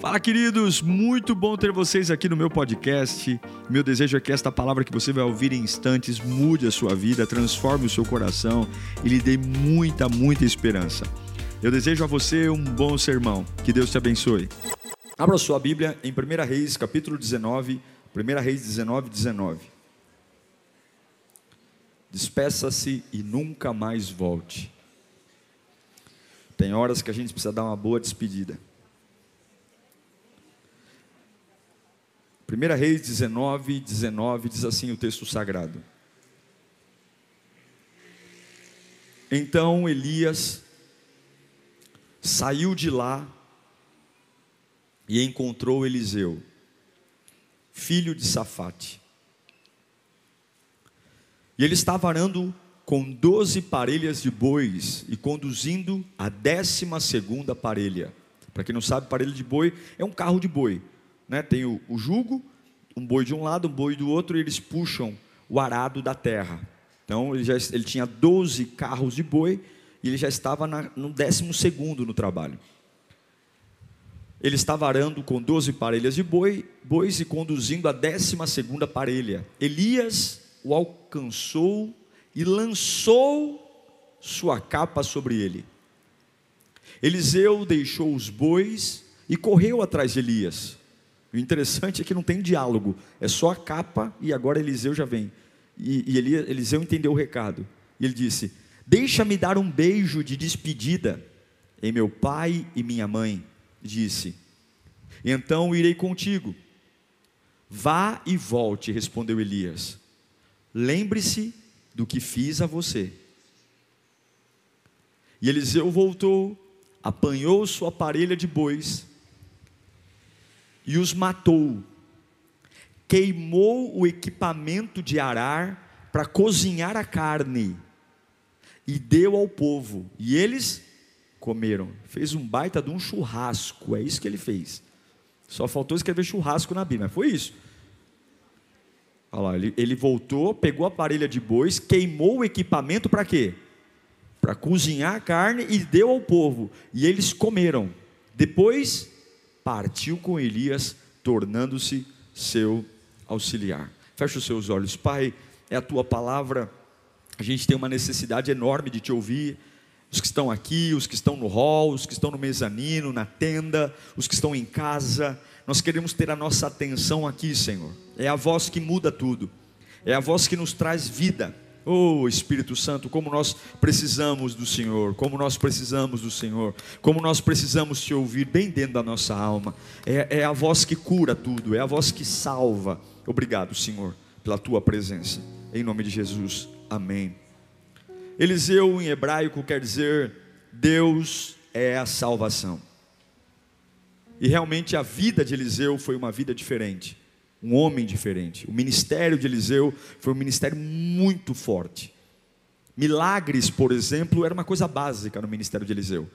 Fala, queridos! Muito bom ter vocês aqui no meu podcast. Meu desejo é que esta palavra que você vai ouvir em instantes mude a sua vida, transforme o seu coração e lhe dê muita, muita esperança. Eu desejo a você um bom sermão. Que Deus te abençoe. Abra sua Bíblia em 1 Reis, capítulo 19. 1 Reis 19, 19. Despeça-se e nunca mais volte. Tem horas que a gente precisa dar uma boa despedida. 1 Reis 19, 19 diz assim o texto sagrado. Então Elias saiu de lá e encontrou Eliseu, filho de Safate. E ele estava arando com doze parelhas de bois e conduzindo a décima segunda parelha. Para quem não sabe, parelha de boi é um carro de boi né, tem o, o jugo, um boi de um lado, um boi do outro, e eles puxam o arado da terra. Então ele, já, ele tinha 12 carros de boi e ele já estava na, no décimo segundo no trabalho. Ele estava arando com 12 parelhas de boi, bois e conduzindo a décima segunda parelha. Elias o alcançou e lançou sua capa sobre ele. Eliseu deixou os bois e correu atrás de Elias. O interessante é que não tem diálogo, é só a capa e agora Eliseu já vem. E, e Eliseu entendeu o recado. E ele disse: Deixa-me dar um beijo de despedida em meu pai e minha mãe. Disse: Então irei contigo. Vá e volte, respondeu Elias. Lembre-se do que fiz a você. E Eliseu voltou, apanhou sua parelha de bois e os matou. Queimou o equipamento de arar para cozinhar a carne e deu ao povo, e eles comeram. Fez um baita de um churrasco, é isso que ele fez. Só faltou escrever churrasco na Bíblia, foi isso. Olha lá, ele, ele voltou, pegou a parelha de bois, queimou o equipamento para quê? Para cozinhar a carne e deu ao povo, e eles comeram. Depois partiu com Elias, tornando-se seu auxiliar. Feche os seus olhos, Pai, é a tua palavra. A gente tem uma necessidade enorme de te ouvir. Os que estão aqui, os que estão no hall, os que estão no mezanino, na tenda, os que estão em casa, nós queremos ter a nossa atenção aqui, Senhor. É a voz que muda tudo, é a voz que nos traz vida Oh Espírito Santo, como nós precisamos do Senhor, como nós precisamos do Senhor, como nós precisamos te ouvir bem dentro da nossa alma. É, é a voz que cura tudo, é a voz que salva. Obrigado, Senhor, pela tua presença. Em nome de Jesus, amém. Eliseu em hebraico quer dizer Deus é a salvação. E realmente a vida de Eliseu foi uma vida diferente um homem diferente. O ministério de Eliseu foi um ministério muito forte. Milagres, por exemplo, era uma coisa básica no ministério de Eliseu.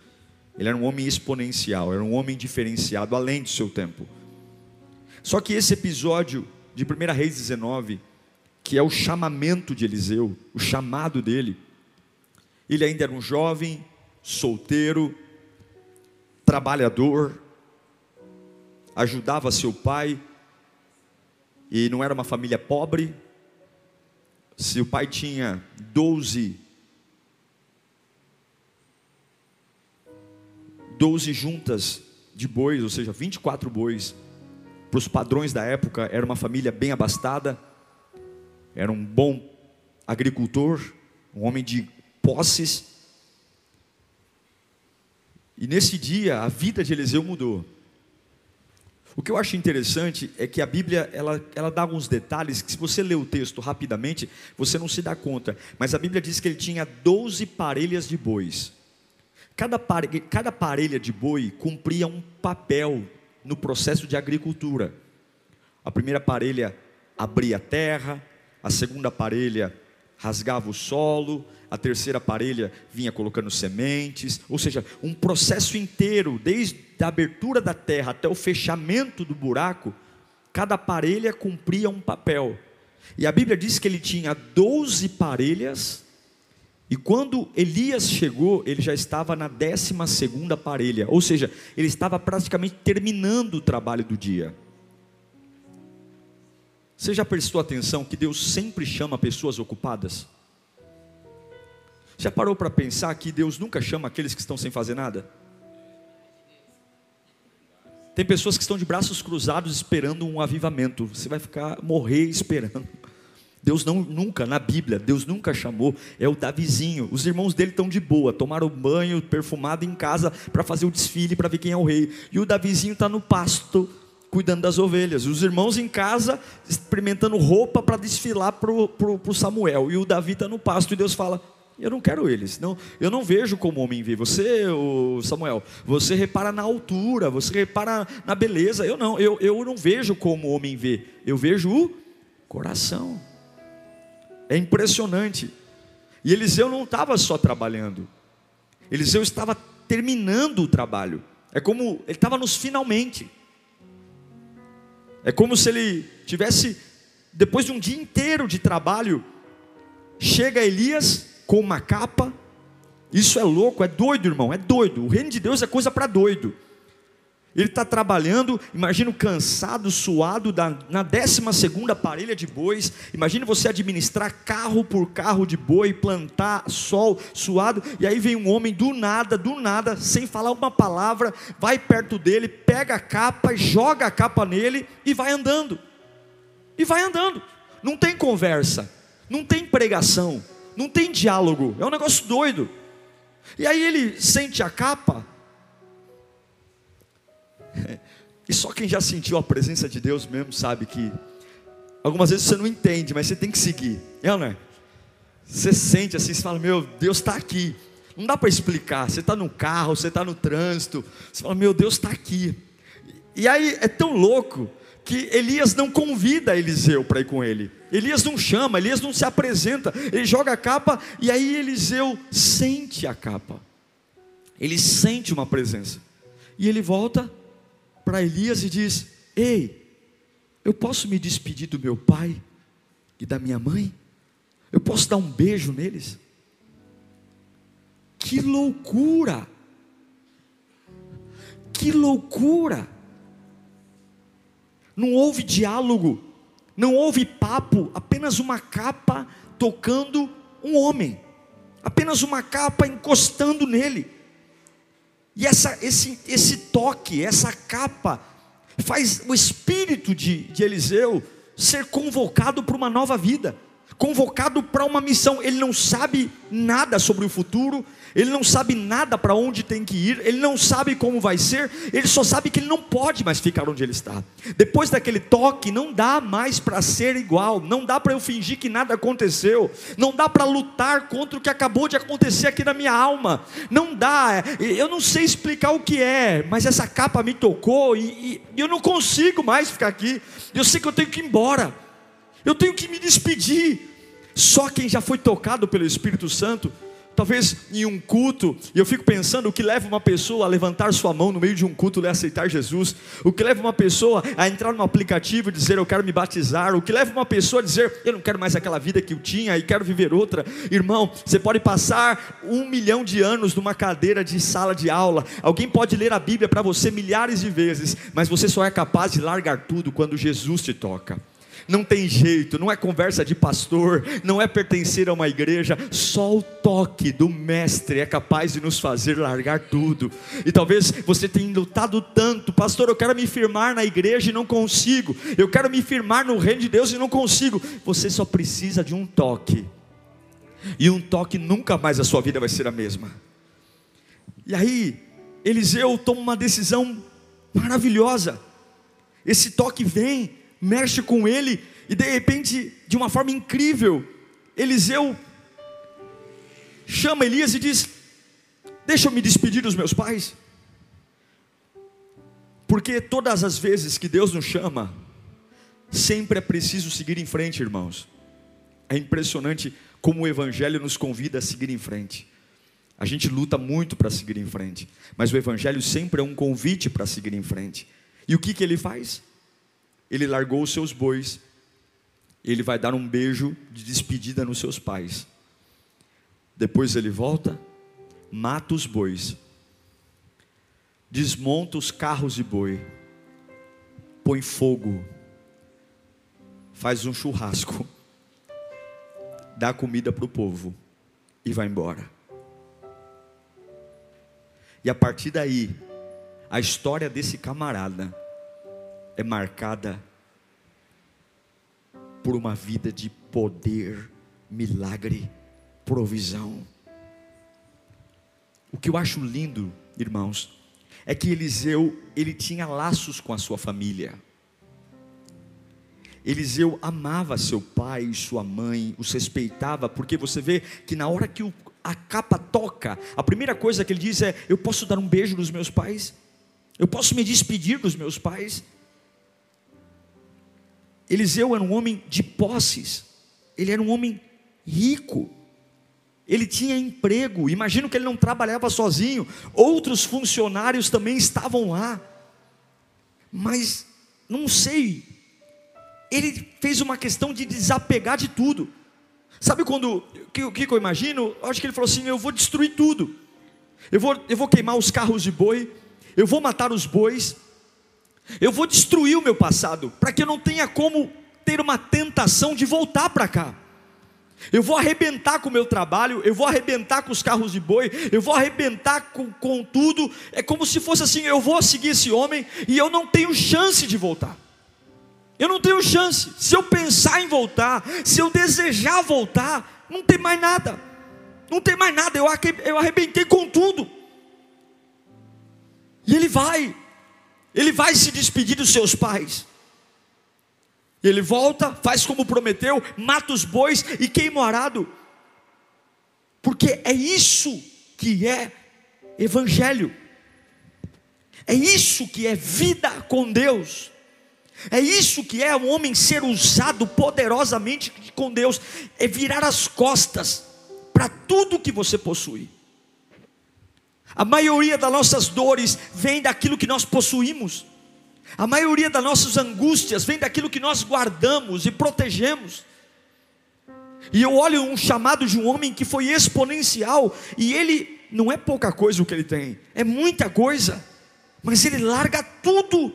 Ele era um homem exponencial, era um homem diferenciado, além do seu tempo. Só que esse episódio de 1 Reis 19, que é o chamamento de Eliseu, o chamado dele, ele ainda era um jovem, solteiro, trabalhador, ajudava seu pai, e não era uma família pobre. Se o pai tinha 12 12 juntas de bois, ou seja, 24 bois, para os padrões da época, era uma família bem abastada, era um bom agricultor, um homem de posses. E nesse dia, a vida de Eliseu mudou. O que eu acho interessante é que a Bíblia ela, ela dá alguns detalhes que, se você ler o texto rapidamente, você não se dá conta. Mas a Bíblia diz que ele tinha 12 parelhas de bois. Cada, pare, cada parelha de boi cumpria um papel no processo de agricultura. A primeira parelha abria a terra, a segunda parelha rasgava o solo, a terceira parelha vinha colocando sementes, ou seja, um processo inteiro, desde a abertura da terra até o fechamento do buraco, cada parelha cumpria um papel. E a Bíblia diz que ele tinha 12 parelhas E quando Elias chegou, ele já estava na décima segunda parelha, ou seja, ele estava praticamente terminando o trabalho do dia. Você já prestou atenção que Deus sempre chama pessoas ocupadas? Já parou para pensar que Deus nunca chama aqueles que estão sem fazer nada? Tem pessoas que estão de braços cruzados esperando um avivamento. Você vai ficar morrer esperando. Deus não nunca na Bíblia, Deus nunca chamou, é o Davizinho. Os irmãos dele estão de boa, tomaram banho perfumado em casa para fazer o desfile para ver quem é o rei. E o Davizinho está no pasto cuidando das ovelhas. Os irmãos em casa experimentando roupa para desfilar para o Samuel. E o Davi está no pasto e Deus fala: eu não quero eles. Não, eu não vejo como homem vê. Você, Samuel, você repara na altura, você repara na beleza. Eu não, eu, eu não vejo como homem vê. Eu vejo o coração. É impressionante. E Eliseu não estava só trabalhando. Eliseu estava terminando o trabalho. É como ele estava nos finalmente. É como se ele tivesse depois de um dia inteiro de trabalho, chega Elias com uma capa. Isso é louco, é doido, irmão, é doido. O reino de Deus é coisa para doido. Ele está trabalhando, imagina cansado, suado, da, na 12 segunda parelha de bois. Imagina você administrar carro por carro de boi, plantar sol, suado, e aí vem um homem do nada, do nada, sem falar uma palavra, vai perto dele, pega a capa, joga a capa nele e vai andando. E vai andando. Não tem conversa, não tem pregação, não tem diálogo, é um negócio doido. E aí ele sente a capa, e só quem já sentiu a presença de Deus mesmo sabe que algumas vezes você não entende, mas você tem que seguir, é ou não é? Você sente assim, você fala: Meu Deus está aqui. Não dá para explicar. Você está no carro, você está no trânsito. Você fala: Meu Deus está aqui. E aí é tão louco que Elias não convida Eliseu para ir com ele. Elias não chama, Elias não se apresenta. Ele joga a capa e aí Eliseu sente a capa. Ele sente uma presença. E ele volta para Elias e diz: Ei, eu posso me despedir do meu pai e da minha mãe? Eu posso dar um beijo neles? Que loucura! Que loucura! Não houve diálogo, não houve papo, apenas uma capa tocando um homem, apenas uma capa encostando nele. E essa, esse, esse toque, essa capa, faz o espírito de, de Eliseu ser convocado para uma nova vida convocado para uma missão. Ele não sabe nada sobre o futuro, ele não sabe nada para onde tem que ir, ele não sabe como vai ser, ele só sabe que ele não pode mais ficar onde ele está. Depois daquele toque, não dá mais para ser igual, não dá para eu fingir que nada aconteceu, não dá para lutar contra o que acabou de acontecer aqui na minha alma, não dá, eu não sei explicar o que é, mas essa capa me tocou e, e eu não consigo mais ficar aqui, eu sei que eu tenho que ir embora. Eu tenho que me despedir. Só quem já foi tocado pelo Espírito Santo, talvez em um culto, e eu fico pensando o que leva uma pessoa a levantar sua mão no meio de um culto e aceitar Jesus, o que leva uma pessoa a entrar no aplicativo e dizer eu quero me batizar, o que leva uma pessoa a dizer eu não quero mais aquela vida que eu tinha e quero viver outra. Irmão, você pode passar um milhão de anos numa cadeira de sala de aula, alguém pode ler a Bíblia para você milhares de vezes, mas você só é capaz de largar tudo quando Jesus te toca não tem jeito, não é conversa de pastor, não é pertencer a uma igreja, só o toque do Mestre é capaz de nos fazer largar tudo. E talvez você tenha lutado tanto, pastor, eu quero me firmar na igreja e não consigo, eu quero me firmar no reino de Deus e não consigo. Você só precisa de um toque, e um toque nunca mais a sua vida vai ser a mesma. E aí, Eliseu toma uma decisão maravilhosa. Esse toque vem mexe com ele, e de repente, de uma forma incrível, Eliseu chama Elias e diz: Deixa eu me despedir dos meus pais. Porque todas as vezes que Deus nos chama, sempre é preciso seguir em frente, irmãos. É impressionante como o Evangelho nos convida a seguir em frente. A gente luta muito para seguir em frente, mas o Evangelho sempre é um convite para seguir em frente. E o que, que ele faz? Ele largou os seus bois, ele vai dar um beijo de despedida nos seus pais. Depois ele volta, mata os bois, desmonta os carros de boi, põe fogo, faz um churrasco, dá comida para o povo e vai embora. E a partir daí, a história desse camarada é marcada por uma vida de poder, milagre, provisão. O que eu acho lindo, irmãos, é que Eliseu, ele tinha laços com a sua família. Eliseu amava seu pai e sua mãe, os respeitava, porque você vê que na hora que a capa toca, a primeira coisa que ele diz é: Eu posso dar um beijo nos meus pais? Eu posso me despedir dos meus pais? Eliseu era um homem de posses, ele era um homem rico, ele tinha emprego, imagino que ele não trabalhava sozinho, outros funcionários também estavam lá, mas não sei, ele fez uma questão de desapegar de tudo. Sabe quando, o que, que, eu imagino? Eu acho que ele falou assim: eu vou destruir tudo, eu vou, eu vou queimar os carros de boi, eu vou matar os bois, eu vou destruir o meu passado, para que eu não tenha como ter uma tentação de voltar para cá. Eu vou arrebentar com o meu trabalho, eu vou arrebentar com os carros de boi, eu vou arrebentar com, com tudo. É como se fosse assim: eu vou seguir esse homem e eu não tenho chance de voltar. Eu não tenho chance. Se eu pensar em voltar, se eu desejar voltar, não tem mais nada. Não tem mais nada. Eu arrebentei com tudo. E ele vai, ele vai se despedir dos seus pais. Ele volta, faz como prometeu, mata os bois e queima o arado. Porque é isso que é evangelho. É isso que é vida com Deus. É isso que é um homem ser usado poderosamente com Deus, é virar as costas para tudo que você possui. A maioria das nossas dores vem daquilo que nós possuímos. A maioria das nossas angústias vem daquilo que nós guardamos e protegemos. E eu olho um chamado de um homem que foi exponencial, e ele não é pouca coisa o que ele tem, é muita coisa, mas ele larga tudo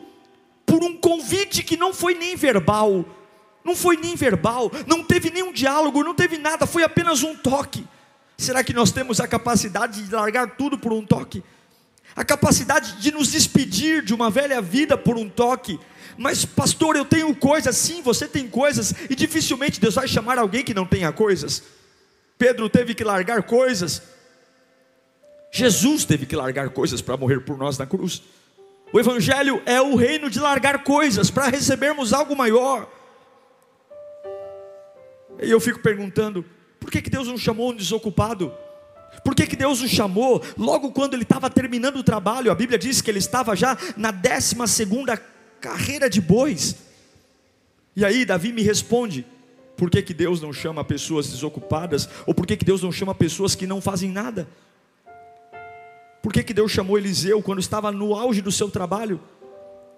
por um convite que não foi nem verbal, não foi nem verbal, não teve nenhum diálogo, não teve nada, foi apenas um toque. Será que nós temos a capacidade de largar tudo por um toque? A capacidade de nos despedir de uma velha vida por um toque? Mas, pastor, eu tenho coisas, sim, você tem coisas, e dificilmente Deus vai chamar alguém que não tenha coisas. Pedro teve que largar coisas, Jesus teve que largar coisas para morrer por nós na cruz. O Evangelho é o reino de largar coisas para recebermos algo maior. E eu fico perguntando: por que, que Deus não chamou um desocupado? Por que, que Deus o chamou logo quando ele estava terminando o trabalho? A Bíblia diz que ele estava já na 12 carreira de bois. E aí Davi me responde: por que, que Deus não chama pessoas desocupadas? Ou por que, que Deus não chama pessoas que não fazem nada? Por que, que Deus chamou Eliseu quando estava no auge do seu trabalho?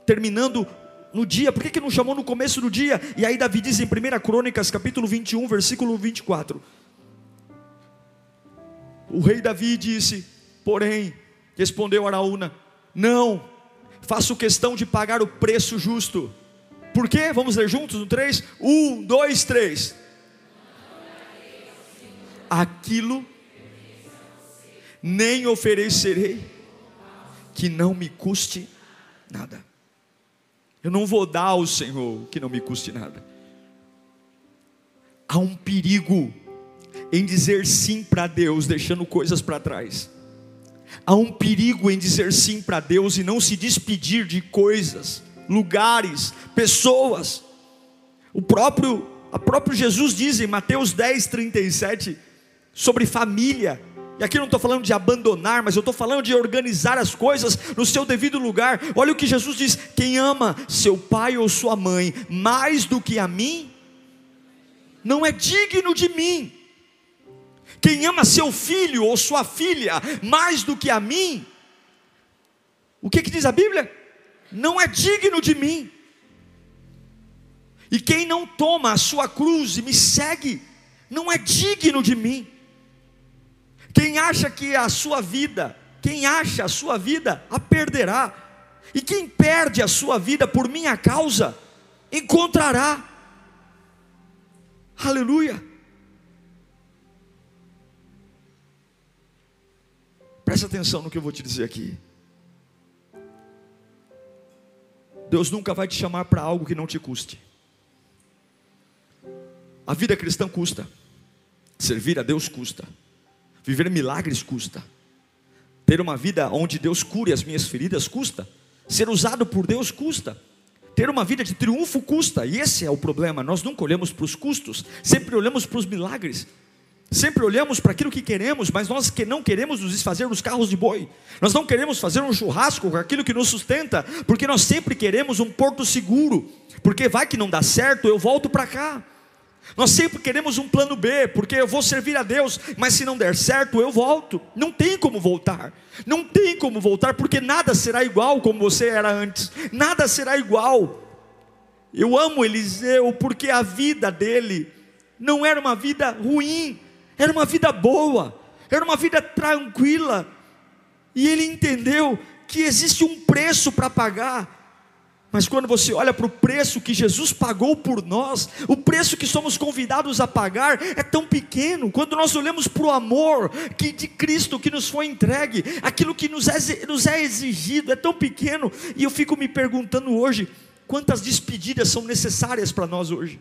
Terminando no dia, por que, que não chamou no começo do dia? E aí Davi diz em 1 Crônicas, capítulo 21, versículo 24: o rei Davi disse, porém, respondeu Araúna: Não, faço questão de pagar o preço justo. Por quê? Vamos ler juntos no 3? 1, 2, 3. Aquilo nem oferecerei que não me custe nada. Eu não vou dar ao Senhor que não me custe nada. Há um perigo em dizer sim para Deus, deixando coisas para trás. Há um perigo em dizer sim para Deus e não se despedir de coisas, lugares, pessoas. O próprio, a próprio Jesus diz em Mateus 10, 37 sobre família. E aqui não estou falando de abandonar, mas eu estou falando de organizar as coisas no seu devido lugar. Olha o que Jesus diz: quem ama seu pai ou sua mãe mais do que a mim, não é digno de mim. Quem ama seu filho ou sua filha mais do que a mim, o que, que diz a Bíblia? Não é digno de mim. E quem não toma a sua cruz e me segue, não é digno de mim. Quem acha que a sua vida, quem acha a sua vida, a perderá. E quem perde a sua vida por minha causa, encontrará. Aleluia. Presta atenção no que eu vou te dizer aqui. Deus nunca vai te chamar para algo que não te custe. A vida cristã custa. Servir a Deus custa. Viver milagres custa. Ter uma vida onde Deus cure as minhas feridas custa. Ser usado por Deus custa. Ter uma vida de triunfo custa. E esse é o problema. Nós nunca olhamos para os custos, sempre olhamos para os milagres. Sempre olhamos para aquilo que queremos, mas nós que não queremos nos desfazer dos carros de boi. Nós não queremos fazer um churrasco com aquilo que nos sustenta, porque nós sempre queremos um porto seguro. Porque vai que não dá certo, eu volto para cá. Nós sempre queremos um plano B, porque eu vou servir a Deus, mas se não der certo, eu volto. Não tem como voltar. Não tem como voltar, porque nada será igual como você era antes. Nada será igual. Eu amo Eliseu porque a vida dele não era uma vida ruim, era uma vida boa, era uma vida tranquila. E ele entendeu que existe um preço para pagar mas quando você olha para o preço que Jesus pagou por nós, o preço que somos convidados a pagar é tão pequeno. Quando nós olhamos para o amor que de Cristo que nos foi entregue, aquilo que nos é, nos é exigido é tão pequeno. E eu fico me perguntando hoje, quantas despedidas são necessárias para nós hoje?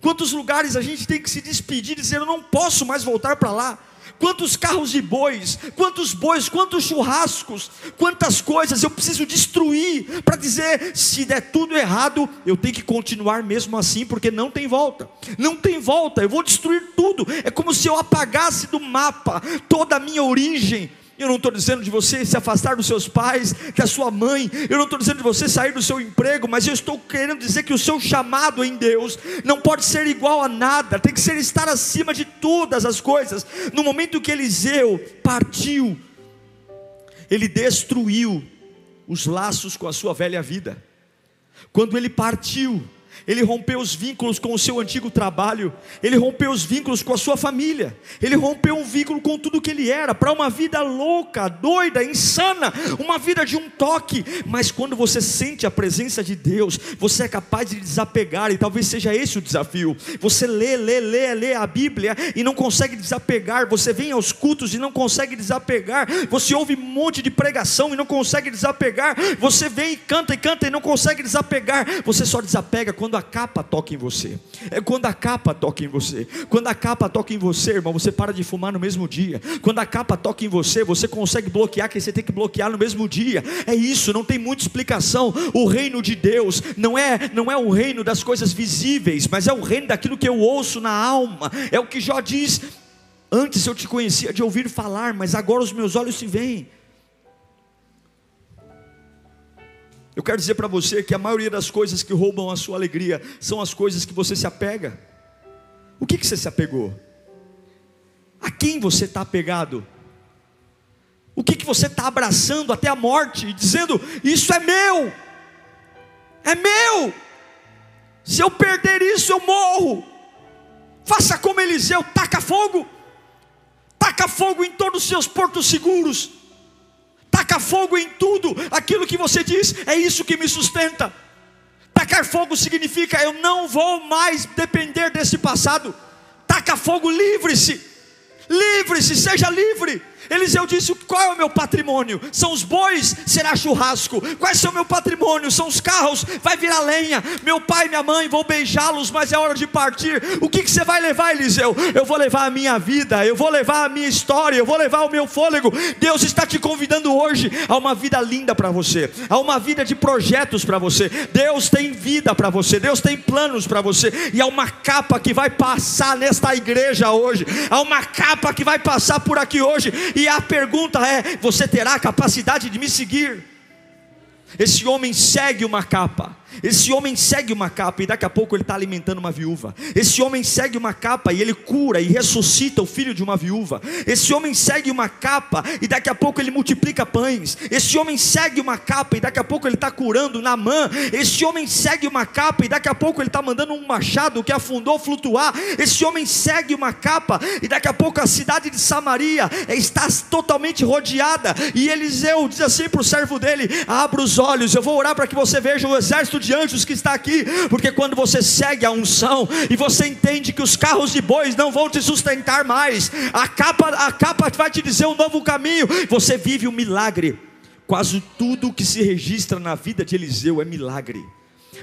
Quantos lugares a gente tem que se despedir e dizer, eu não posso mais voltar para lá quantos carros de bois, quantos bois, quantos churrascos, quantas coisas eu preciso destruir para dizer: se der tudo errado, eu tenho que continuar mesmo assim, porque não tem volta, não tem volta, eu vou destruir tudo. É como se eu apagasse do mapa toda a minha origem, eu não estou dizendo de você se afastar dos seus pais, da sua mãe. Eu não estou dizendo de você sair do seu emprego, mas eu estou querendo dizer que o seu chamado em Deus não pode ser igual a nada. Tem que ser estar acima de todas as coisas. No momento que Eliseu partiu, ele destruiu os laços com a sua velha vida. Quando ele partiu, ele rompeu os vínculos com o seu antigo trabalho, ele rompeu os vínculos com a sua família, ele rompeu um vínculo com tudo que ele era, para uma vida louca, doida, insana, uma vida de um toque. Mas quando você sente a presença de Deus, você é capaz de desapegar, e talvez seja esse o desafio. Você lê, lê, lê, lê a Bíblia e não consegue desapegar, você vem aos cultos e não consegue desapegar, você ouve um monte de pregação e não consegue desapegar, você vem e canta e canta e não consegue desapegar, você só desapega quando quando a capa toca em você. É quando a capa toca em você. Quando a capa toca em você, irmão, você para de fumar no mesmo dia. Quando a capa toca em você, você consegue bloquear quem você tem que bloquear no mesmo dia. É isso, não tem muita explicação. O reino de Deus não é não é o reino das coisas visíveis, mas é o reino daquilo que eu ouço na alma. É o que Jó diz: Antes eu te conhecia de ouvir falar, mas agora os meus olhos se veem. Eu quero dizer para você que a maioria das coisas que roubam a sua alegria são as coisas que você se apega. O que, que você se apegou? A quem você está apegado? O que, que você está abraçando até a morte e dizendo: Isso é meu, é meu. Se eu perder isso, eu morro. Faça como Eliseu, taca fogo, taca fogo em todos os seus portos seguros taca fogo em tudo, aquilo que você diz, é isso que me sustenta. Tacar fogo significa eu não vou mais depender desse passado. Taca fogo, livre-se, livre-se, seja livre. Eliseu disse: Qual é o meu patrimônio? São os bois, será churrasco. Quais são o meu patrimônio? São os carros, vai virar lenha. Meu pai e minha mãe vão beijá-los, mas é hora de partir. O que, que você vai levar, Eliseu? Eu vou levar a minha vida, eu vou levar a minha história, eu vou levar o meu fôlego. Deus está te convidando hoje a uma vida linda para você, a uma vida de projetos para você. Deus tem vida para você, Deus tem planos para você, e há uma capa que vai passar nesta igreja hoje, há uma capa que vai passar por aqui hoje e a pergunta é: você terá a capacidade de me seguir? Esse homem segue uma capa, Esse homem segue uma capa e daqui a pouco ele está alimentando uma viúva. Esse homem segue uma capa e ele cura e ressuscita o filho de uma viúva. Esse homem segue uma capa e daqui a pouco ele multiplica pães. Esse homem segue uma capa e daqui a pouco ele está curando Namã. Esse homem segue uma capa e daqui a pouco ele está mandando um machado que afundou flutuar. Esse homem segue uma capa e daqui a pouco a cidade de Samaria está totalmente rodeada. E Eliseu diz assim para o servo dele: Abra os olhos, eu vou orar para que você veja o exército de anjos que está aqui, porque quando você segue a unção e você entende que os carros de bois não vão te sustentar mais, a capa, a capa vai te dizer um novo caminho, você vive um milagre. Quase tudo que se registra na vida de Eliseu é milagre.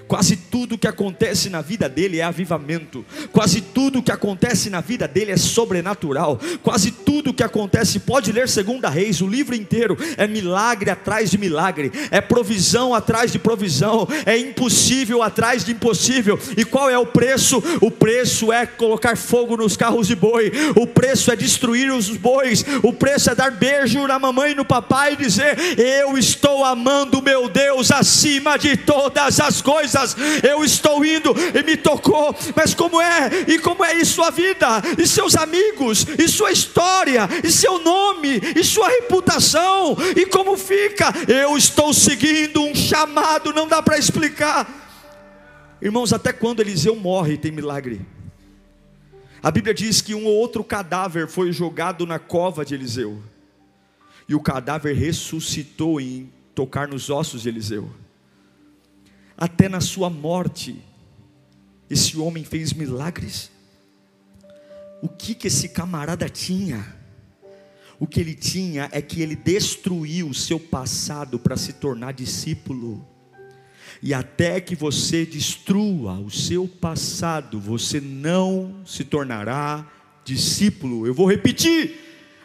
Quase tudo que acontece na vida dele é avivamento. Quase tudo que acontece na vida dele é sobrenatural. Quase tudo que acontece, pode ler Segunda Reis, o livro inteiro é milagre atrás de milagre, é provisão atrás de provisão, é impossível atrás de impossível. E qual é o preço? O preço é colocar fogo nos carros de boi. O preço é destruir os bois. O preço é dar beijo na mamãe e no papai e dizer: "Eu estou amando meu Deus acima de todas as coisas" coisas, eu estou indo e me tocou, mas como é? E como é isso sua vida, e seus amigos, e sua história, e seu nome, e sua reputação, e como fica? Eu estou seguindo um chamado, não dá para explicar. Irmãos, até quando Eliseu morre, tem milagre. A Bíblia diz que um ou outro cadáver foi jogado na cova de Eliseu, e o cadáver ressuscitou em tocar nos ossos de Eliseu até na sua morte, esse homem fez milagres. O que que esse camarada tinha? O que ele tinha é que ele destruiu o seu passado para se tornar discípulo. E até que você destrua o seu passado, você não se tornará discípulo. Eu vou repetir: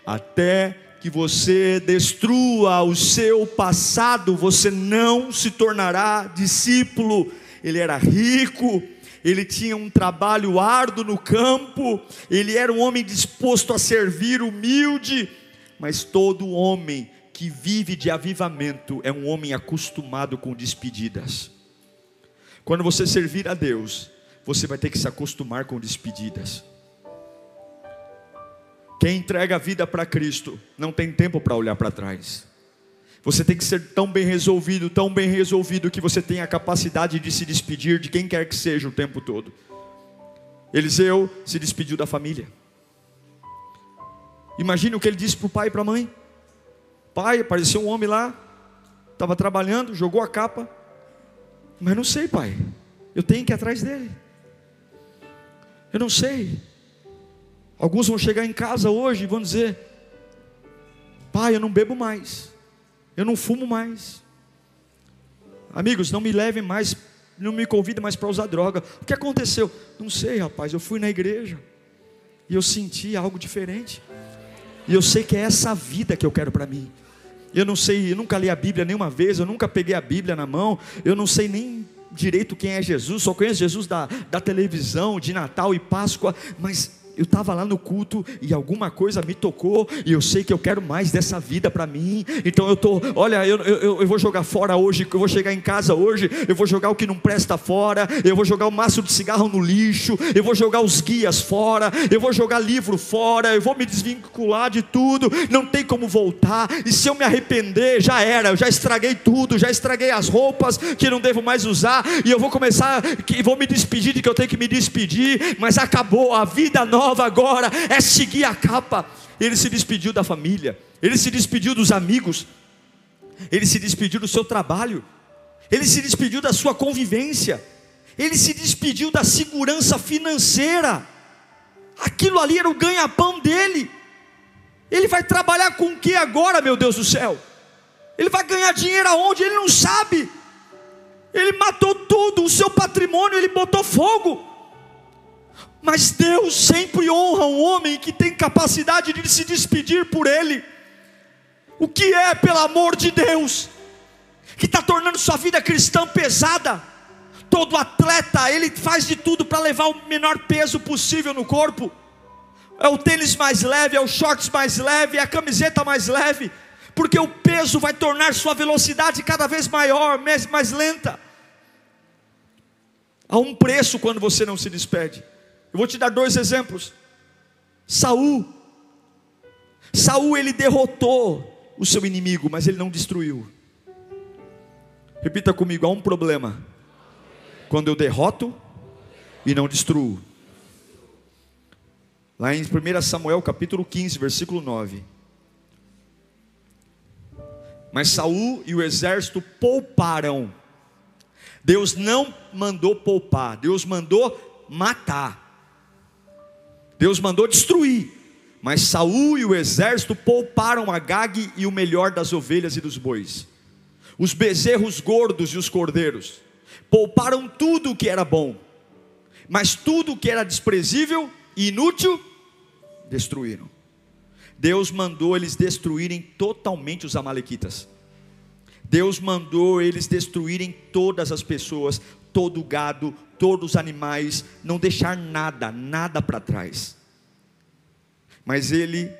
até que você destrua o seu passado, você não se tornará discípulo. Ele era rico, ele tinha um trabalho árduo no campo, ele era um homem disposto a servir, humilde, mas todo homem que vive de avivamento é um homem acostumado com despedidas. Quando você servir a Deus, você vai ter que se acostumar com despedidas. Quem entrega a vida para Cristo não tem tempo para olhar para trás. Você tem que ser tão bem resolvido, tão bem resolvido que você tenha a capacidade de se despedir de quem quer que seja o tempo todo. Eliseu se despediu da família. Imagine o que ele disse para o pai e para a mãe. Pai, apareceu um homem lá, estava trabalhando, jogou a capa, mas não sei, pai. Eu tenho que ir atrás dele. Eu não sei. Alguns vão chegar em casa hoje e vão dizer: Pai, eu não bebo mais, eu não fumo mais. Amigos, não me levem mais, não me convidem mais para usar droga. O que aconteceu? Não sei, rapaz. Eu fui na igreja e eu senti algo diferente. E eu sei que é essa vida que eu quero para mim. Eu não sei, eu nunca li a Bíblia nenhuma vez, eu nunca peguei a Bíblia na mão, eu não sei nem direito quem é Jesus, só conheço Jesus da, da televisão, de Natal e Páscoa, mas eu estava lá no culto e alguma coisa me tocou e eu sei que eu quero mais dessa vida para mim. Então eu tô, olha, eu, eu, eu, vou jogar fora hoje, eu vou chegar em casa hoje, eu vou jogar o que não presta fora, eu vou jogar o maço de cigarro no lixo, eu vou jogar os guias fora, eu vou jogar livro fora, eu vou me desvincular de tudo. Não tem como voltar. E se eu me arrepender, já era, eu já estraguei tudo, já estraguei as roupas que não devo mais usar e eu vou começar, que vou me despedir de que eu tenho que me despedir, mas acabou a vida nova agora é seguir a capa. Ele se despediu da família, ele se despediu dos amigos, ele se despediu do seu trabalho, ele se despediu da sua convivência, ele se despediu da segurança financeira. Aquilo ali era o ganha-pão dele. Ele vai trabalhar com o que agora, meu Deus do céu? Ele vai ganhar dinheiro aonde? Ele não sabe. Ele matou tudo, o seu patrimônio, ele botou fogo. Mas Deus sempre honra um homem que tem capacidade de se despedir por ele. O que é, pelo amor de Deus, que está tornando sua vida cristã pesada? Todo atleta, ele faz de tudo para levar o menor peso possível no corpo. É o tênis mais leve, é o shorts mais leve, é a camiseta mais leve, porque o peso vai tornar sua velocidade cada vez maior, mais, mais lenta. Há um preço quando você não se despede. Eu vou te dar dois exemplos. Saul. Saul ele derrotou o seu inimigo, mas ele não destruiu. Repita comigo, há um problema. Quando eu derroto e não destruo. Lá em 1 Samuel capítulo 15, versículo 9. Mas Saul e o exército pouparam. Deus não mandou poupar, Deus mandou matar. Deus mandou destruir. Mas Saul e o exército pouparam Agag e o melhor das ovelhas e dos bois, os bezerros gordos e os cordeiros. Pouparam tudo o que era bom, mas tudo o que era desprezível e inútil destruíram. Deus mandou eles destruírem totalmente os Amalequitas. Deus mandou eles destruírem todas as pessoas, todo o gado, todos os animais, não deixar nada, nada para trás. Mas ele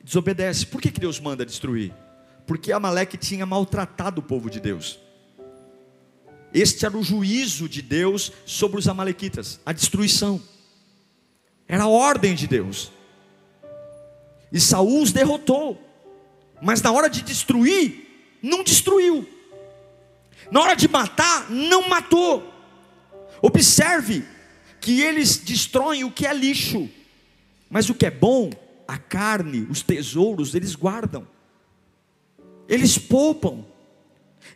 desobedece. Por que, que Deus manda destruir? Porque Amaleque tinha maltratado o povo de Deus. Este era o juízo de Deus sobre os Amalequitas, a destruição. Era a ordem de Deus. E Saul os derrotou. Mas na hora de destruir, não destruiu. Na hora de matar, não matou. Observe que eles destroem o que é lixo, mas o que é bom, a carne, os tesouros, eles guardam. Eles poupam.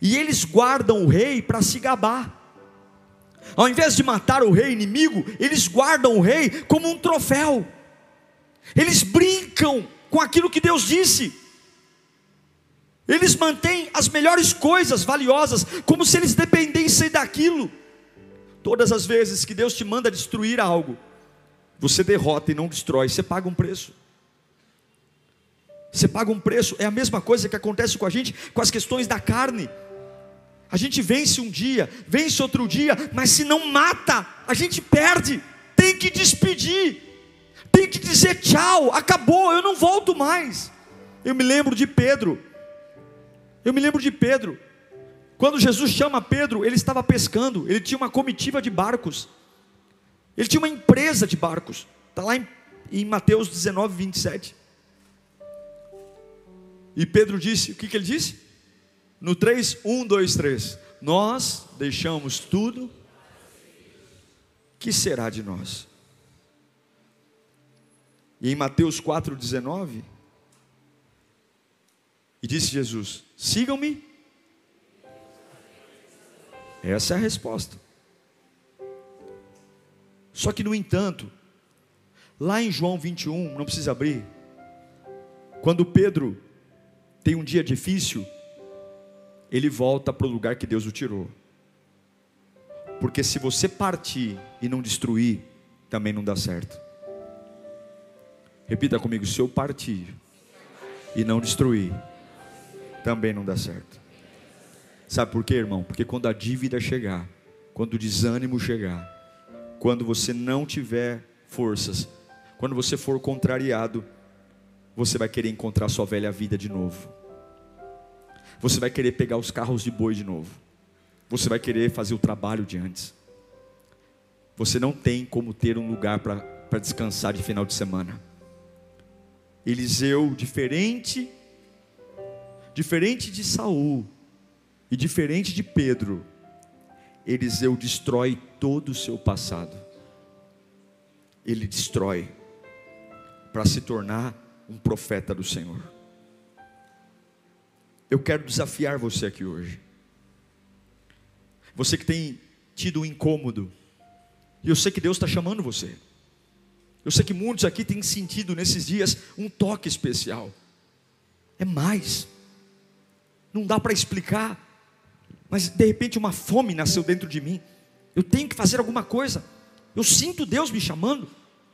E eles guardam o rei para se gabar. Ao invés de matar o rei inimigo, eles guardam o rei como um troféu. Eles brincam com aquilo que Deus disse. Eles mantêm as melhores coisas valiosas, como se eles dependessem daquilo. Todas as vezes que Deus te manda destruir algo, você derrota e não destrói, você paga um preço. Você paga um preço, é a mesma coisa que acontece com a gente com as questões da carne. A gente vence um dia, vence outro dia, mas se não mata, a gente perde. Tem que despedir, tem que dizer tchau, acabou, eu não volto mais. Eu me lembro de Pedro, eu me lembro de Pedro, quando Jesus chama Pedro, ele estava pescando, ele tinha uma comitiva de barcos, ele tinha uma empresa de barcos, está lá em, em Mateus 19, 27. E Pedro disse: o que, que ele disse? No 3, 1, 2, 3. Nós deixamos tudo, que será de nós? E em Mateus 4, 19, e disse Jesus: Sigam-me. Essa é a resposta. Só que, no entanto, lá em João 21, não precisa abrir, quando Pedro tem um dia difícil, ele volta para o lugar que Deus o tirou. Porque se você partir e não destruir, também não dá certo. Repita comigo: se eu partir e não destruir, também não dá certo. Sabe por quê, irmão? Porque quando a dívida chegar, quando o desânimo chegar, quando você não tiver forças, quando você for contrariado, você vai querer encontrar sua velha vida de novo você vai querer pegar os carros de boi de novo. Você vai querer fazer o trabalho de antes. Você não tem como ter um lugar para descansar de final de semana. Eliseu, diferente, diferente de Saul e diferente de Pedro, Eliseu destrói todo o seu passado. Ele destrói para se tornar um profeta do Senhor. Eu quero desafiar você aqui hoje. Você que tem tido um incômodo, e eu sei que Deus está chamando você. Eu sei que muitos aqui têm sentido nesses dias um toque especial. É mais. Não dá para explicar. Mas de repente uma fome nasceu dentro de mim. Eu tenho que fazer alguma coisa. Eu sinto Deus me chamando.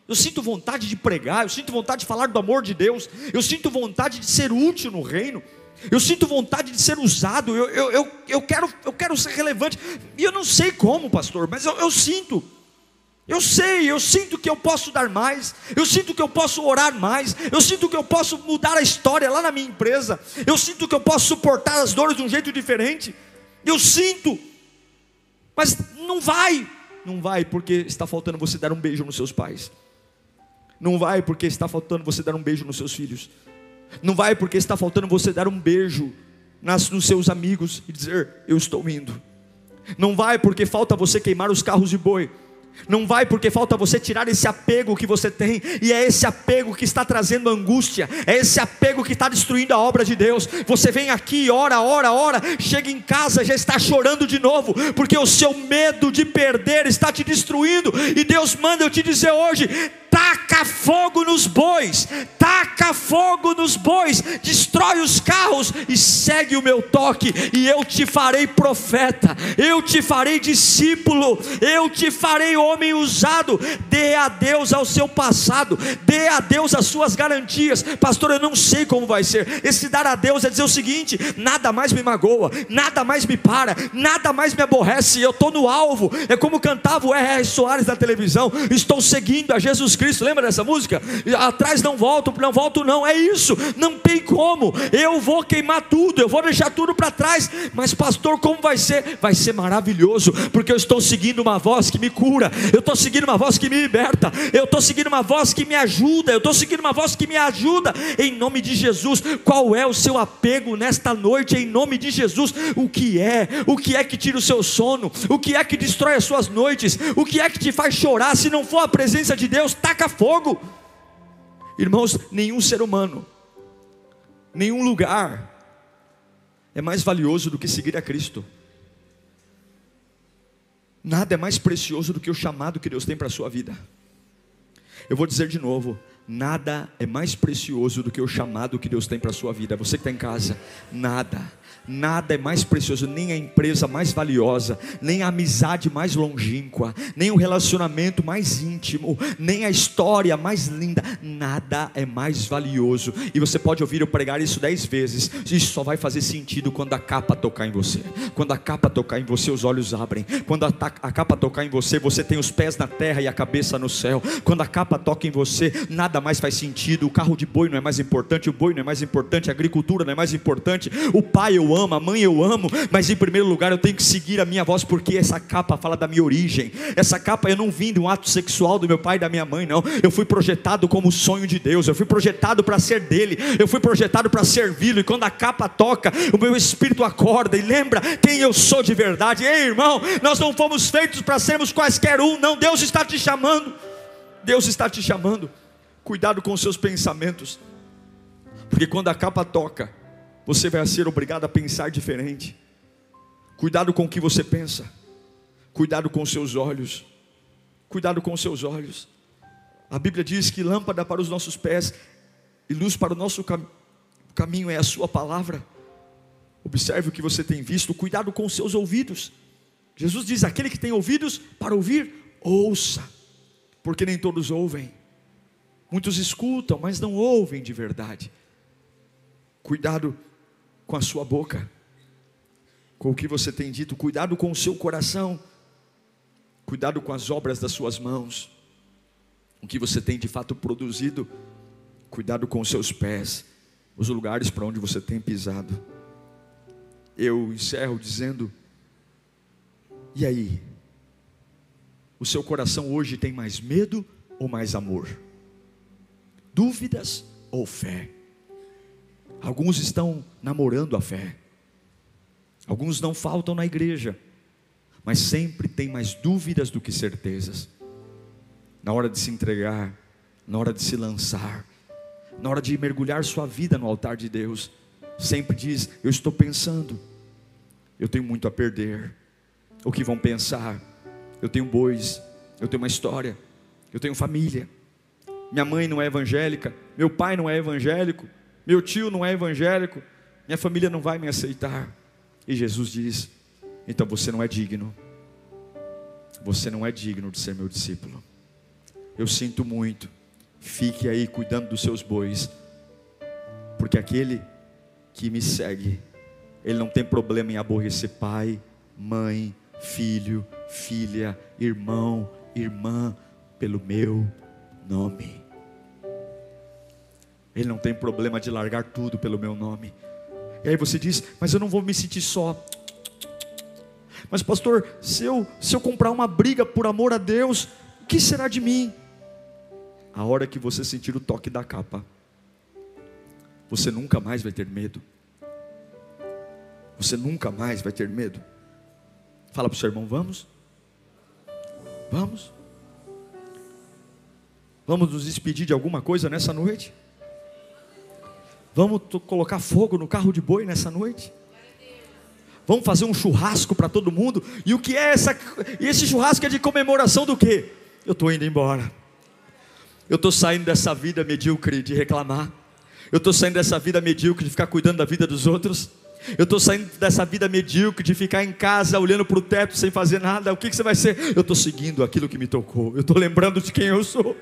Eu sinto vontade de pregar. Eu sinto vontade de falar do amor de Deus. Eu sinto vontade de ser útil no reino. Eu sinto vontade de ser usado, eu, eu, eu, eu, quero, eu quero ser relevante. E eu não sei como, pastor, mas eu, eu sinto. Eu sei, eu sinto que eu posso dar mais, eu sinto que eu posso orar mais, eu sinto que eu posso mudar a história lá na minha empresa, eu sinto que eu posso suportar as dores de um jeito diferente. Eu sinto. Mas não vai. Não vai porque está faltando você dar um beijo nos seus pais. Não vai porque está faltando você dar um beijo nos seus filhos. Não vai porque está faltando você dar um beijo nas, nos seus amigos e dizer: Eu estou indo. Não vai porque falta você queimar os carros de boi. Não vai porque falta você tirar esse apego que você tem, e é esse apego que está trazendo angústia, é esse apego que está destruindo a obra de Deus. Você vem aqui, ora, ora, ora, chega em casa, já está chorando de novo, porque o seu medo de perder está te destruindo, e Deus manda eu te dizer hoje: taca fogo nos bois, taca fogo nos bois, destrói os carros e segue o meu toque, e eu te farei profeta, eu te farei discípulo, eu te farei homem usado. Dê a Deus ao seu passado, dê a Deus as suas garantias. Pastor, eu não sei como vai ser. Esse dar a Deus é dizer o seguinte: nada mais me magoa, nada mais me para, nada mais me aborrece. Eu estou no alvo. É como cantava o R.R. Soares na televisão: estou seguindo a Jesus Cristo Cristo, lembra dessa música? Atrás não volto, não volto, não, é isso, não tem como. Eu vou queimar tudo, eu vou deixar tudo para trás, mas, pastor, como vai ser? Vai ser maravilhoso, porque eu estou seguindo uma voz que me cura, eu estou seguindo uma voz que me liberta, eu estou seguindo uma voz que me ajuda, eu estou seguindo uma voz que me ajuda, em nome de Jesus. Qual é o seu apego nesta noite, em nome de Jesus? O que é? O que é que tira o seu sono? O que é que destrói as suas noites? O que é que te faz chorar? Se não for a presença de Deus, está taca fogo. Irmãos, nenhum ser humano, nenhum lugar é mais valioso do que seguir a Cristo. Nada é mais precioso do que o chamado que Deus tem para a sua vida. Eu vou dizer de novo: nada é mais precioso do que o chamado que Deus tem para a sua vida. Você que está em casa, nada Nada é mais precioso, nem a empresa mais valiosa, nem a amizade mais longínqua, nem o relacionamento mais íntimo, nem a história mais linda. Nada é mais valioso. E você pode ouvir eu pregar isso dez vezes. Isso só vai fazer sentido quando a capa tocar em você. Quando a capa tocar em você, os olhos abrem. Quando a, a capa tocar em você, você tem os pés na terra e a cabeça no céu. Quando a capa toca em você, nada mais faz sentido. O carro de boi não é mais importante, o boi não é mais importante, a agricultura não é mais importante. O pai eu a mãe eu amo, mas em primeiro lugar eu tenho que seguir a minha voz, porque essa capa fala da minha origem. Essa capa eu não vim de um ato sexual do meu pai e da minha mãe, não. Eu fui projetado como sonho de Deus, eu fui projetado para ser dele, eu fui projetado para servi-lo, e quando a capa toca, o meu espírito acorda e lembra quem eu sou de verdade. Ei, irmão, nós não fomos feitos para sermos quaisquer um, não. Deus está te chamando, Deus está te chamando. Cuidado com os seus pensamentos, porque quando a capa toca, você vai ser obrigado a pensar diferente. Cuidado com o que você pensa. Cuidado com os seus olhos. Cuidado com os seus olhos. A Bíblia diz que lâmpada para os nossos pés e luz para o nosso cam caminho é a sua palavra. Observe o que você tem visto, cuidado com os seus ouvidos. Jesus diz: aquele que tem ouvidos para ouvir, ouça, porque nem todos ouvem. Muitos escutam, mas não ouvem de verdade. Cuidado com a sua boca, com o que você tem dito, cuidado com o seu coração, cuidado com as obras das suas mãos, o que você tem de fato produzido, cuidado com os seus pés, os lugares para onde você tem pisado. Eu encerro dizendo: e aí? O seu coração hoje tem mais medo ou mais amor? Dúvidas ou fé? Alguns estão namorando a fé. Alguns não faltam na igreja, mas sempre tem mais dúvidas do que certezas. Na hora de se entregar, na hora de se lançar, na hora de mergulhar sua vida no altar de Deus, sempre diz: Eu estou pensando, eu tenho muito a perder. O que vão pensar? Eu tenho bois, eu tenho uma história, eu tenho família. Minha mãe não é evangélica, meu pai não é evangélico, meu tio não é evangélico, minha família não vai me aceitar. E Jesus diz: então você não é digno, você não é digno de ser meu discípulo. Eu sinto muito, fique aí cuidando dos seus bois, porque aquele que me segue, ele não tem problema em aborrecer pai, mãe, filho, filha, irmão, irmã, pelo meu nome. Ele não tem problema de largar tudo pelo meu nome. E aí você diz, mas eu não vou me sentir só. Mas, pastor, se eu, se eu comprar uma briga por amor a Deus, o que será de mim? A hora que você sentir o toque da capa, você nunca mais vai ter medo. Você nunca mais vai ter medo. Fala para o seu irmão, vamos? Vamos? Vamos nos despedir de alguma coisa nessa noite? Vamos colocar fogo no carro de boi nessa noite? Vamos fazer um churrasco para todo mundo? E o que é essa? Esse churrasco é de comemoração do quê? Eu estou indo embora. Eu estou saindo dessa vida medíocre de reclamar. Eu estou saindo dessa vida medíocre de ficar cuidando da vida dos outros. Eu estou saindo dessa vida medíocre de ficar em casa olhando para o teto sem fazer nada. O que, que você vai ser? Eu estou seguindo aquilo que me tocou. Eu estou lembrando de quem eu sou.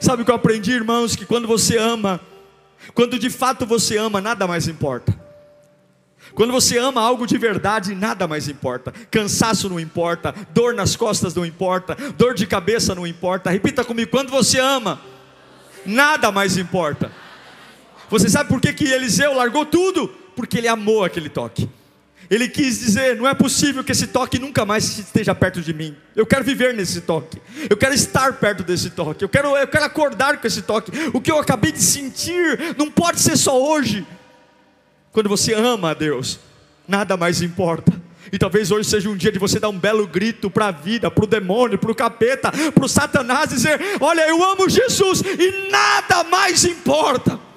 Sabe o que eu aprendi, irmãos? Que quando você ama, quando de fato você ama, nada mais importa. Quando você ama algo de verdade, nada mais importa. Cansaço não importa, dor nas costas não importa, dor de cabeça não importa. Repita comigo: quando você ama, nada mais importa. Você sabe por que, que Eliseu largou tudo? Porque ele amou aquele toque. Ele quis dizer: não é possível que esse toque nunca mais esteja perto de mim. Eu quero viver nesse toque. Eu quero estar perto desse toque. Eu quero, eu quero acordar com esse toque. O que eu acabei de sentir não pode ser só hoje. Quando você ama a Deus, nada mais importa. E talvez hoje seja um dia de você dar um belo grito para a vida, para o demônio, para o capeta, para o Satanás, dizer: Olha, eu amo Jesus e nada mais importa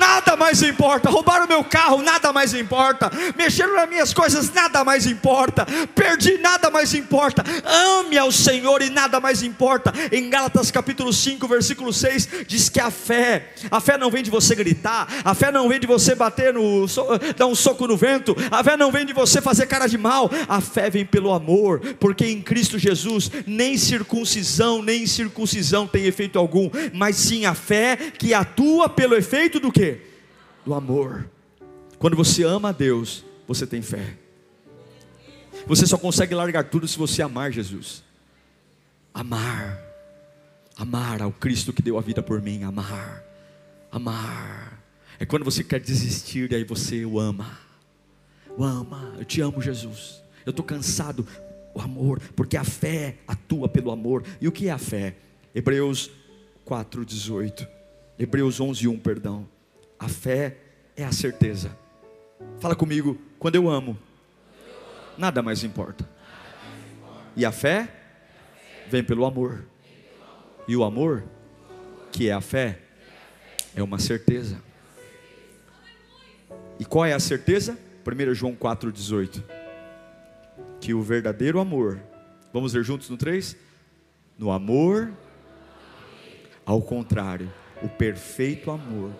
nada mais importa. Roubaram meu carro, nada mais importa. Mexeram nas minhas coisas, nada mais importa. Perdi, nada mais importa. Ame ao Senhor e nada mais importa. Em Gálatas capítulo 5, versículo 6, diz que a fé, a fé não vem de você gritar, a fé não vem de você bater no, dar um soco no vento, a fé não vem de você fazer cara de mal, a fé vem pelo amor, porque em Cristo Jesus nem circuncisão, nem circuncisão tem efeito algum, mas sim a fé que atua pelo efeito do que? Do amor. Quando você ama a Deus, você tem fé. Você só consegue largar tudo se você amar Jesus. Amar. Amar ao Cristo que deu a vida por mim. Amar. Amar. É quando você quer desistir, e aí você o ama. O ama. Eu te amo, Jesus. Eu estou cansado. O amor, porque a fé atua pelo amor. E o que é a fé? Hebreus 4,18. Hebreus 11, 1, perdão. A fé é a certeza. Fala comigo, quando eu amo, nada mais importa. E a fé vem pelo amor. E o amor, que é a fé, é uma certeza. E qual é a certeza? 1 João 4,18. Que o verdadeiro amor, vamos ver juntos no 3? No amor, ao contrário, o perfeito amor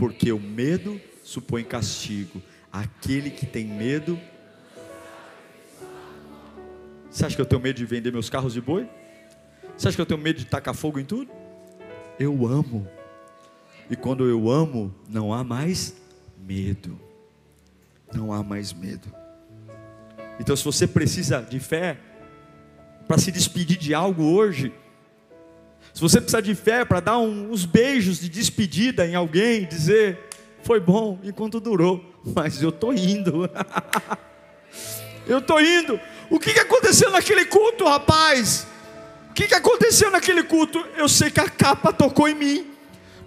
porque o medo supõe castigo. Aquele que tem medo. Você acha que eu tenho medo de vender meus carros de boi? Você acha que eu tenho medo de tacar fogo em tudo? Eu amo. E quando eu amo, não há mais medo. Não há mais medo. Então, se você precisa de fé para se despedir de algo hoje, se você precisar de fé para dar um, uns beijos de despedida em alguém, dizer, foi bom enquanto durou, mas eu estou indo. eu estou indo. O que, que aconteceu naquele culto, rapaz? O que, que aconteceu naquele culto? Eu sei que a capa tocou em mim.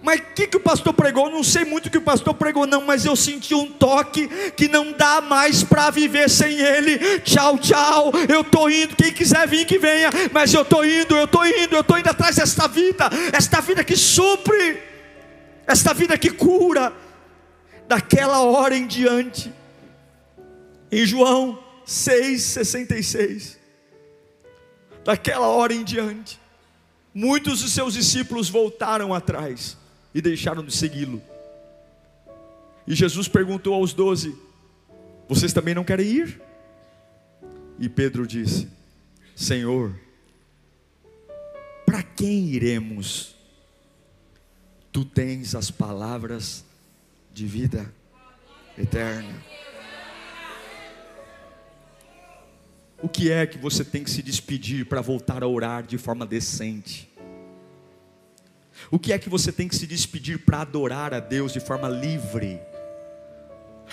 Mas o que, que o pastor pregou? Não sei muito o que o pastor pregou, não, mas eu senti um toque que não dá mais para viver sem ele. Tchau, tchau. Eu estou indo. Quem quiser vir, que venha. Mas eu estou indo, eu estou indo, eu estou indo atrás desta vida, esta vida que supre, esta vida que cura, daquela hora em diante. Em João 6,66. Daquela hora em diante, muitos dos seus discípulos voltaram atrás e deixaram de segui-lo. E Jesus perguntou aos doze: Vocês também não querem ir? E Pedro disse: Senhor, para quem iremos? Tu tens as palavras de vida eterna. O que é que você tem que se despedir para voltar a orar de forma decente? O que é que você tem que se despedir para adorar a Deus de forma livre?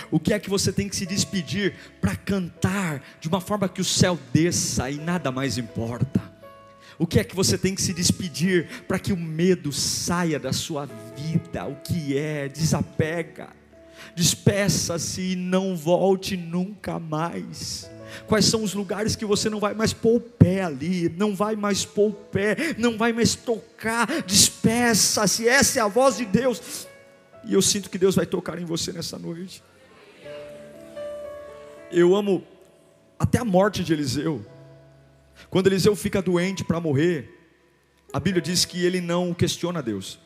O que é que você tem que se despedir para cantar de uma forma que o céu desça e nada mais importa? O que é que você tem que se despedir para que o medo saia da sua vida? O que é? Desapega, despeça-se e não volte nunca mais. Quais são os lugares que você não vai mais pôr o pé ali, não vai mais pôr o pé, não vai mais tocar, despeça-se, essa é a voz de Deus. E eu sinto que Deus vai tocar em você nessa noite. Eu amo até a morte de Eliseu. Quando Eliseu fica doente para morrer, a Bíblia diz que ele não questiona Deus.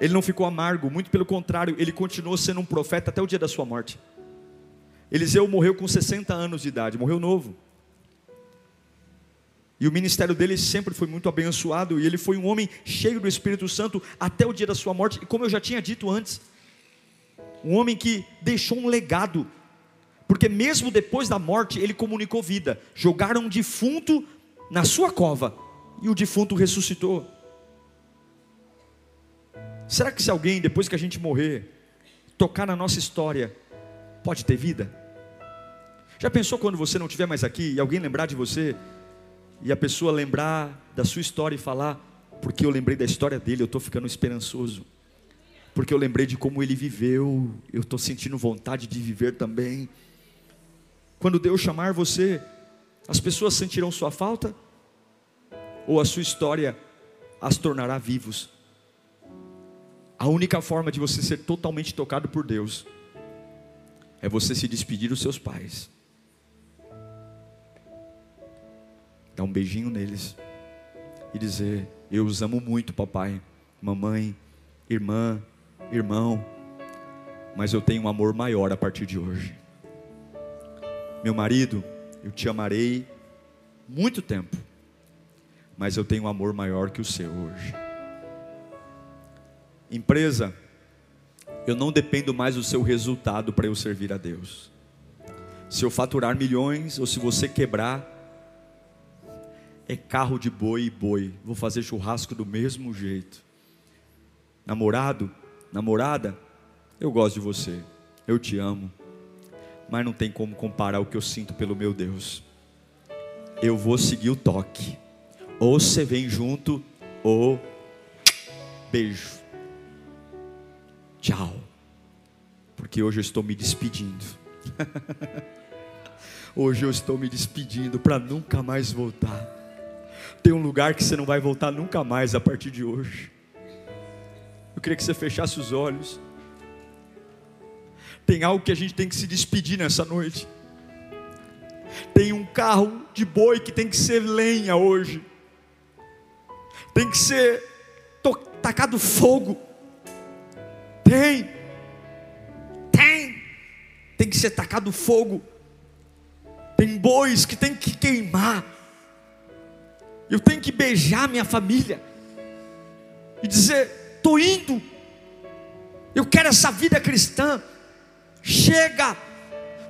Ele não ficou amargo, muito pelo contrário, ele continuou sendo um profeta até o dia da sua morte. Eliseu morreu com 60 anos de idade, morreu novo. E o ministério dele sempre foi muito abençoado, e ele foi um homem cheio do Espírito Santo até o dia da sua morte, e como eu já tinha dito antes, um homem que deixou um legado, porque mesmo depois da morte ele comunicou vida. Jogaram um defunto na sua cova, e o defunto ressuscitou. Será que se alguém, depois que a gente morrer, tocar na nossa história, pode ter vida? Já pensou quando você não estiver mais aqui e alguém lembrar de você e a pessoa lembrar da sua história e falar, porque eu lembrei da história dele, eu estou ficando esperançoso, porque eu lembrei de como ele viveu, eu estou sentindo vontade de viver também. Quando Deus chamar você, as pessoas sentirão sua falta ou a sua história as tornará vivos? A única forma de você ser totalmente tocado por Deus é você se despedir dos seus pais dar um beijinho neles e dizer: Eu os amo muito, papai, mamãe, irmã, irmão, mas eu tenho um amor maior a partir de hoje. Meu marido, eu te amarei muito tempo, mas eu tenho um amor maior que o seu hoje. Empresa, eu não dependo mais do seu resultado para eu servir a Deus. Se eu faturar milhões ou se você quebrar, é carro de boi e boi. Vou fazer churrasco do mesmo jeito. Namorado, namorada, eu gosto de você. Eu te amo. Mas não tem como comparar o que eu sinto pelo meu Deus. Eu vou seguir o toque. Ou você vem junto, ou beijo. Tchau. Porque hoje eu estou me despedindo. hoje eu estou me despedindo para nunca mais voltar. Tem um lugar que você não vai voltar nunca mais a partir de hoje. Eu queria que você fechasse os olhos. Tem algo que a gente tem que se despedir nessa noite. Tem um carro de boi que tem que ser lenha hoje. Tem que ser tacado fogo. Tem. Tem. Tem que ser tacado fogo. Tem bois que tem que queimar eu tenho que beijar minha família e dizer: estou indo, eu quero essa vida cristã. Chega,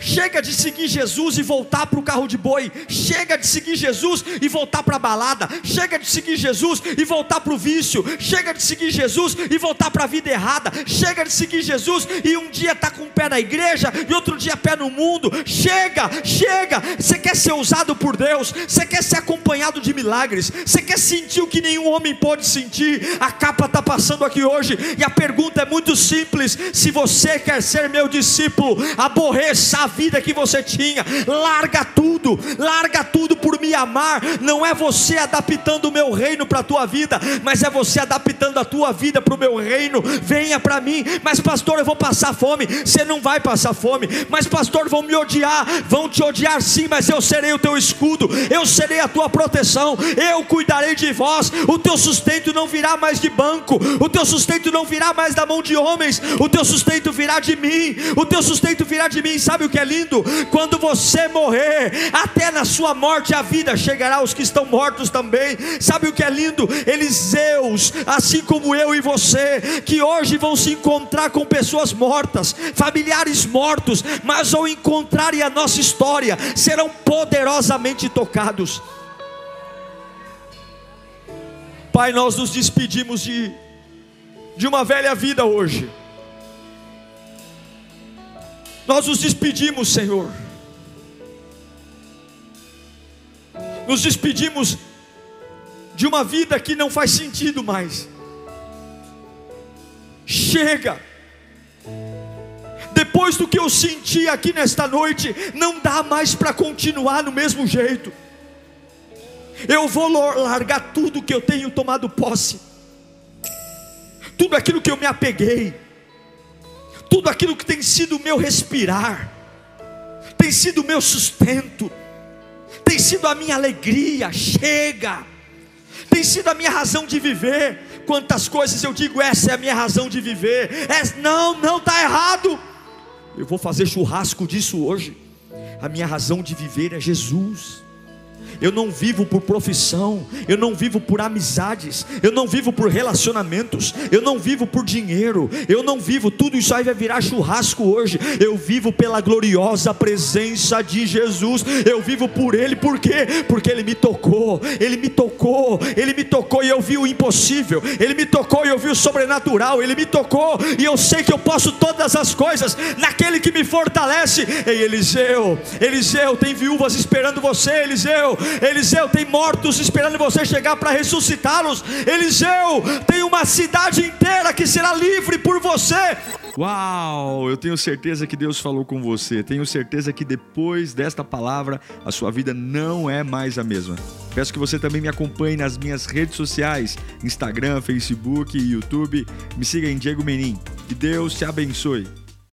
Chega de seguir Jesus e voltar para o carro de boi. Chega de seguir Jesus e voltar para a balada. Chega de seguir Jesus e voltar para o vício. Chega de seguir Jesus e voltar para a vida errada. Chega de seguir Jesus e um dia tá com o pé na igreja e outro dia pé no mundo. Chega, chega. Você quer ser usado por Deus? Você quer ser acompanhado de milagres? Você quer sentir o que nenhum homem pode sentir? A capa está passando aqui hoje e a pergunta é muito simples: se você quer ser meu discípulo, aborreça a vida que você tinha, larga tudo, larga tudo por me amar. Não é você adaptando o meu reino para a tua vida, mas é você adaptando a tua vida para o meu reino. Venha para mim, mas pastor, eu vou passar fome. Você não vai passar fome, mas pastor, vão me odiar, vão te odiar sim, mas eu serei o teu escudo, eu serei a tua proteção, eu cuidarei de vós. O teu sustento não virá mais de banco, o teu sustento não virá mais da mão de homens, o teu sustento virá de mim, o teu sustento virá de mim. Sabe o que é lindo? Quando você morrer, até na sua morte a vida chegará aos que estão mortos também. Sabe o que é lindo? Eliseus, assim como eu e você, que hoje vão se encontrar com pessoas mortas, familiares mortos, mas ao encontrarem a nossa história, serão poderosamente tocados. Pai, nós nos despedimos de, de uma velha vida hoje Nós nos despedimos, Senhor. Nos despedimos de uma vida que não faz sentido mais. Chega. Depois do que eu senti aqui nesta noite, não dá mais para continuar no mesmo jeito. Eu vou largar tudo que eu tenho tomado posse, tudo aquilo que eu me apeguei, tudo aquilo que tem sido o meu respirar, tem sido o meu sustento, tem sido a minha alegria. Chega, tem sido a minha razão de viver. Quantas coisas eu digo, essa é a minha razão de viver. É, não, não está errado. Eu vou fazer churrasco disso hoje. A minha razão de viver é Jesus. Eu não vivo por profissão, eu não vivo por amizades, eu não vivo por relacionamentos, eu não vivo por dinheiro, eu não vivo, tudo isso aí vai virar churrasco hoje. Eu vivo pela gloriosa presença de Jesus, eu vivo por Ele, por quê? Porque Ele me tocou, Ele me tocou, Ele me tocou e eu vi o impossível, Ele me tocou e eu vi o sobrenatural, Ele me tocou e eu sei que eu posso todas as coisas naquele que me fortalece. Ei, Eliseu, Eliseu, tem viúvas esperando você, Eliseu, Eliseu tem mortos esperando você chegar para ressuscitá-los. Eliseu tem uma cidade inteira que será livre por você. Uau, eu tenho certeza que Deus falou com você. Tenho certeza que depois desta palavra a sua vida não é mais a mesma. Peço que você também me acompanhe nas minhas redes sociais: Instagram, Facebook YouTube. Me siga em Diego Menin. Que Deus te abençoe.